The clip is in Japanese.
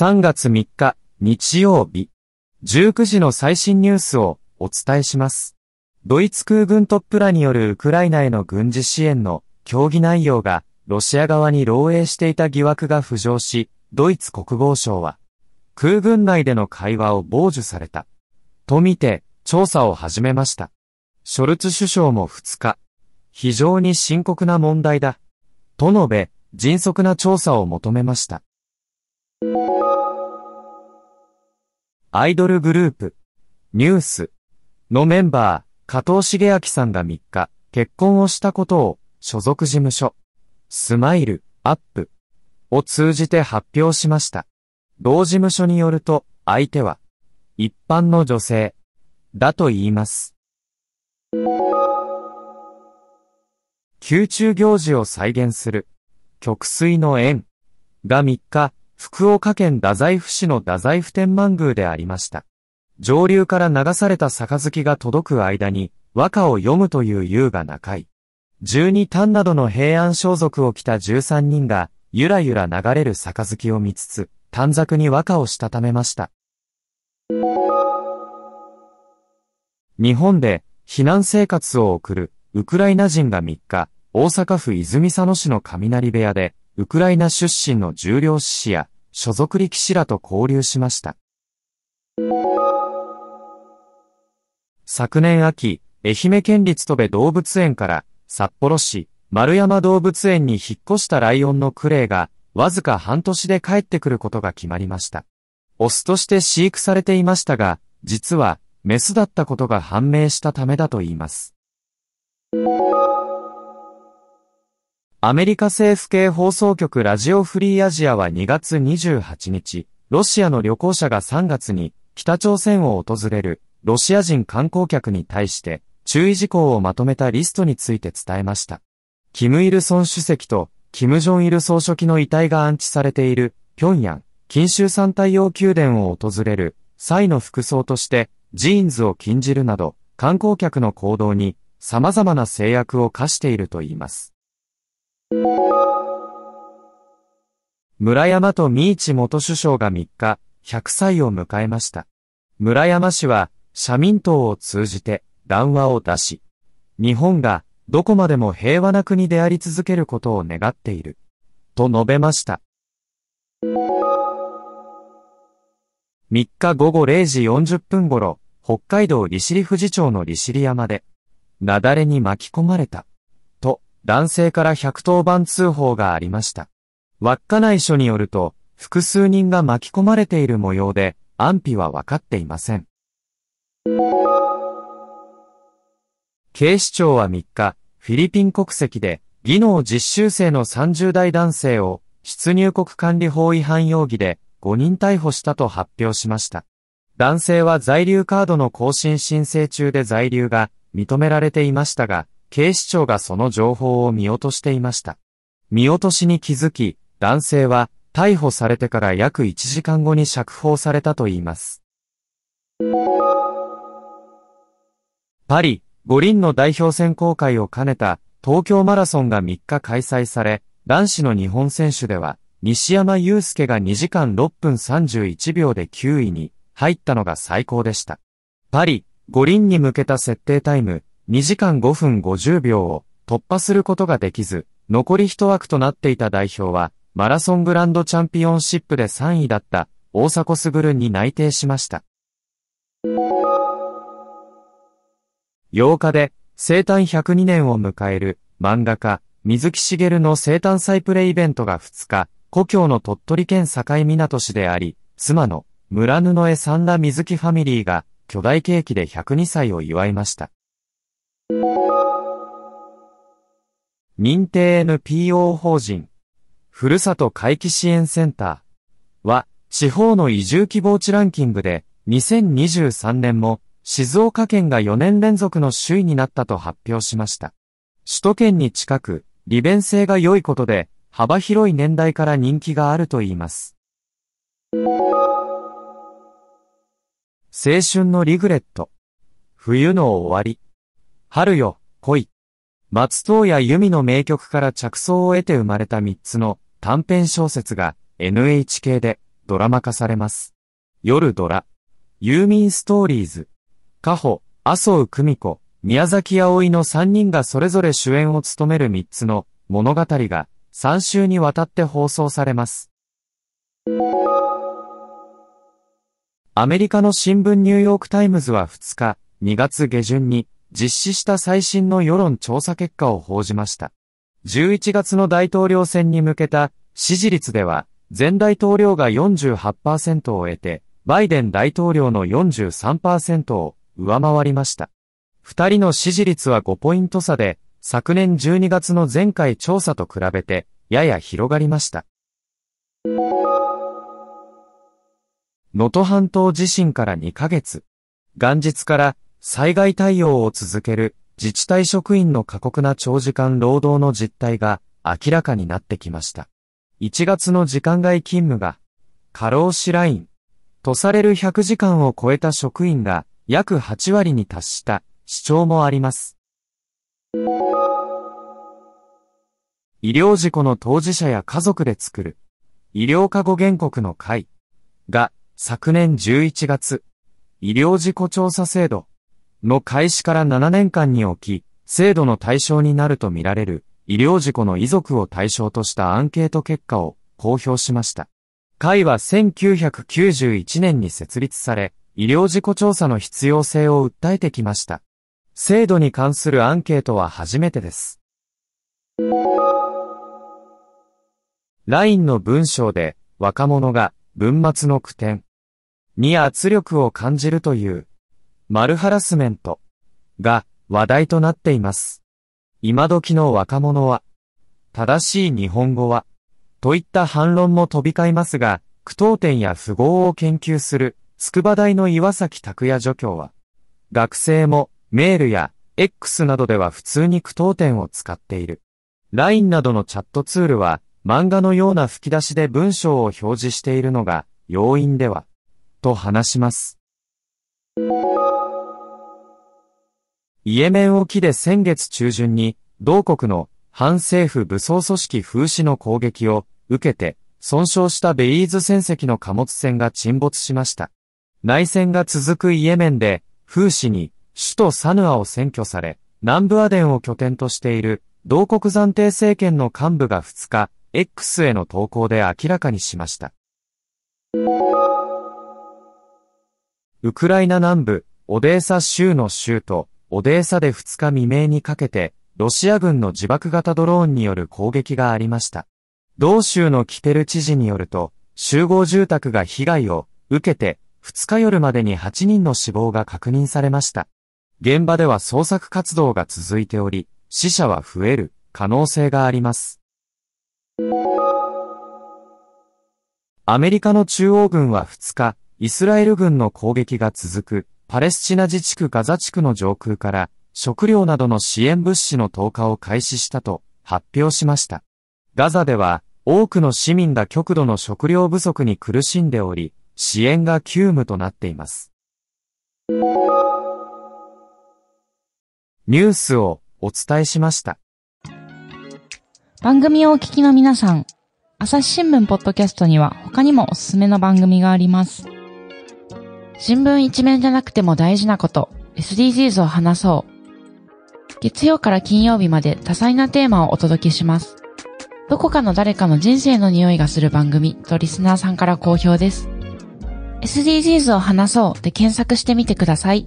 3月3日、日曜日。19時の最新ニュースをお伝えします。ドイツ空軍トップらによるウクライナへの軍事支援の協議内容がロシア側に漏洩していた疑惑が浮上し、ドイツ国防省は空軍内での会話を傍受された。とみて調査を始めました。ショルツ首相も2日、非常に深刻な問題だ。と述べ、迅速な調査を求めました。アイドルグループ、ニュースのメンバー、加藤茂明さんが3日、結婚をしたことを、所属事務所、スマイル、アップ、を通じて発表しました。同事務所によると、相手は、一般の女性、だと言います。宮中行事を再現する、曲水の縁が3日、福岡県太宰府市の太宰府天満宮でありました。上流から流された杯が届く間に、和歌を読むという優雅な会。十二単などの平安装束を着た十三人が、ゆらゆら流れる杯を見つつ、短冊に和歌をしたためました。日本で避難生活を送るウクライナ人が3日、大阪府泉佐野市の雷部屋でウクライナ出身の重量志士や所属力士らと交流しました。昨年秋、愛媛県立戸部動物園から札幌市丸山動物園に引っ越したライオンのクレイがわずか半年で帰ってくることが決まりました。オスとして飼育されていましたが、実はメスだったことが判明したためだといいます。アメリカ政府系放送局ラジオフリーアジアは2月28日、ロシアの旅行者が3月に北朝鮮を訪れるロシア人観光客に対して注意事項をまとめたリストについて伝えました。キム・イルソン主席とキム・ジョン・イル総書記の遺体が安置されている平壌、近州山太陽宮殿を訪れる際の服装としてジーンズを禁じるなど観光客の行動に様々な制約を課しているといいます。村山と三市元首相が3日、100歳を迎えました。村山氏は、社民党を通じて談話を出し、日本がどこまでも平和な国であり続けることを願っている、と述べました。3日午後0時40分頃、北海道利尻富士町の利尻山で、雪崩に巻き込まれた。男性から110番通報がありました。稚内署によると、複数人が巻き込まれている模様で、安否は分かっていません。警視庁は3日、フィリピン国籍で、技能実習生の30代男性を、出入国管理法違反容疑で5人逮捕したと発表しました。男性は在留カードの更新申請中で在留が認められていましたが、警視庁がその情報を見落としていました。見落としに気づき、男性は逮捕されてから約1時間後に釈放されたといいます。パリ、五輪の代表選考会を兼ねた東京マラソンが3日開催され、男子の日本選手では、西山雄介が2時間6分31秒で9位に入ったのが最高でした。パリ、五輪に向けた設定タイム2時間5分50秒を突破することができず、残り1枠となっていた代表は、マラソングランドチャンピオンシップで3位だった大迫傑に内定しました。8日で生誕102年を迎える漫画家水木しげるの生誕祭プレイイベントが2日、故郷の鳥取県境港市であり、妻の村布江三田水木ファミリーが巨大ケーキで102歳を祝いました。認定 NPO 法人、ふるさと回帰支援センターは、地方の移住希望地ランキングで、2023年も、静岡県が4年連続の首位になったと発表しました。首都圏に近く、利便性が良いことで、幅広い年代から人気があるといいます。青春のリグレット。冬の終わり。春よ、恋。松任谷由実の名曲から着想を得て生まれた3つの短編小説が NHK でドラマ化されます。夜ドラ、ユーミンストーリーズ、カホ、麻生久美子、宮崎葵の3人がそれぞれ主演を務める3つの物語が3週にわたって放送されます。アメリカの新聞ニューヨークタイムズは2日、2月下旬に実施した最新の世論調査結果を報じました。11月の大統領選に向けた支持率では、前大統領が48%を得て、バイデン大統領の43%を上回りました。二人の支持率は5ポイント差で、昨年12月の前回調査と比べて、やや広がりました。能登半島地震から2ヶ月。元日から災害対応を続ける自治体職員の過酷な長時間労働の実態が明らかになってきました。1月の時間外勤務が過労死ラインとされる100時間を超えた職員が約8割に達した主張もあります。医療事故の当事者や家族で作る医療過護原告の会が昨年11月医療事故調査制度の開始から7年間におき制度の対象になるとみられる医療事故の遺族を対象としたアンケート結果を公表しました。会は1991年に設立され、医療事故調査の必要性を訴えてきました。制度に関するアンケートは初めてです。LINE の文章で若者が文末の句点に圧力を感じるというマルハラスメントが話題となっています。今時の若者は正しい日本語はといった反論も飛び交いますが、句読点や符号を研究する筑波大の岩崎拓也助教は学生もメールや X などでは普通に句読点を使っている。LINE などのチャットツールは漫画のような吹き出しで文章を表示しているのが要因では、と話します。イエメン沖で先月中旬に、同国の反政府武装組織風刺の攻撃を受けて、損傷したベイーズ船籍の貨物船が沈没しました。内戦が続くイエメンで、風刺に首都サヌアを占拠され、南部アデンを拠点としている同国暫定政権の幹部が2日、X への投稿で明らかにしました。ウクライナ南部、オデーサ州の州都、オデーサで2日未明にかけて、ロシア軍の自爆型ドローンによる攻撃がありました。同州のキテル知事によると、集合住宅が被害を受けて、2日夜までに8人の死亡が確認されました。現場では捜索活動が続いており、死者は増える可能性があります。アメリカの中央軍は2日、イスラエル軍の攻撃が続くパレスチナ自治区ガザ地区の上空から食料などの支援物資の投下を開始したと発表しました。ガザでは多くの市民が極度の食料不足に苦しんでおり、支援が急務となっています。ニュースをお伝えしました。番組をお聞きの皆さん、朝日新聞ポッドキャストには他にもおすすめの番組があります。新聞一面じゃなくても大事なこと、SDGs を話そう。月曜から金曜日まで多彩なテーマをお届けします。どこかの誰かの人生の匂いがする番組とリスナーさんから好評です。SDGs を話そうで検索してみてください。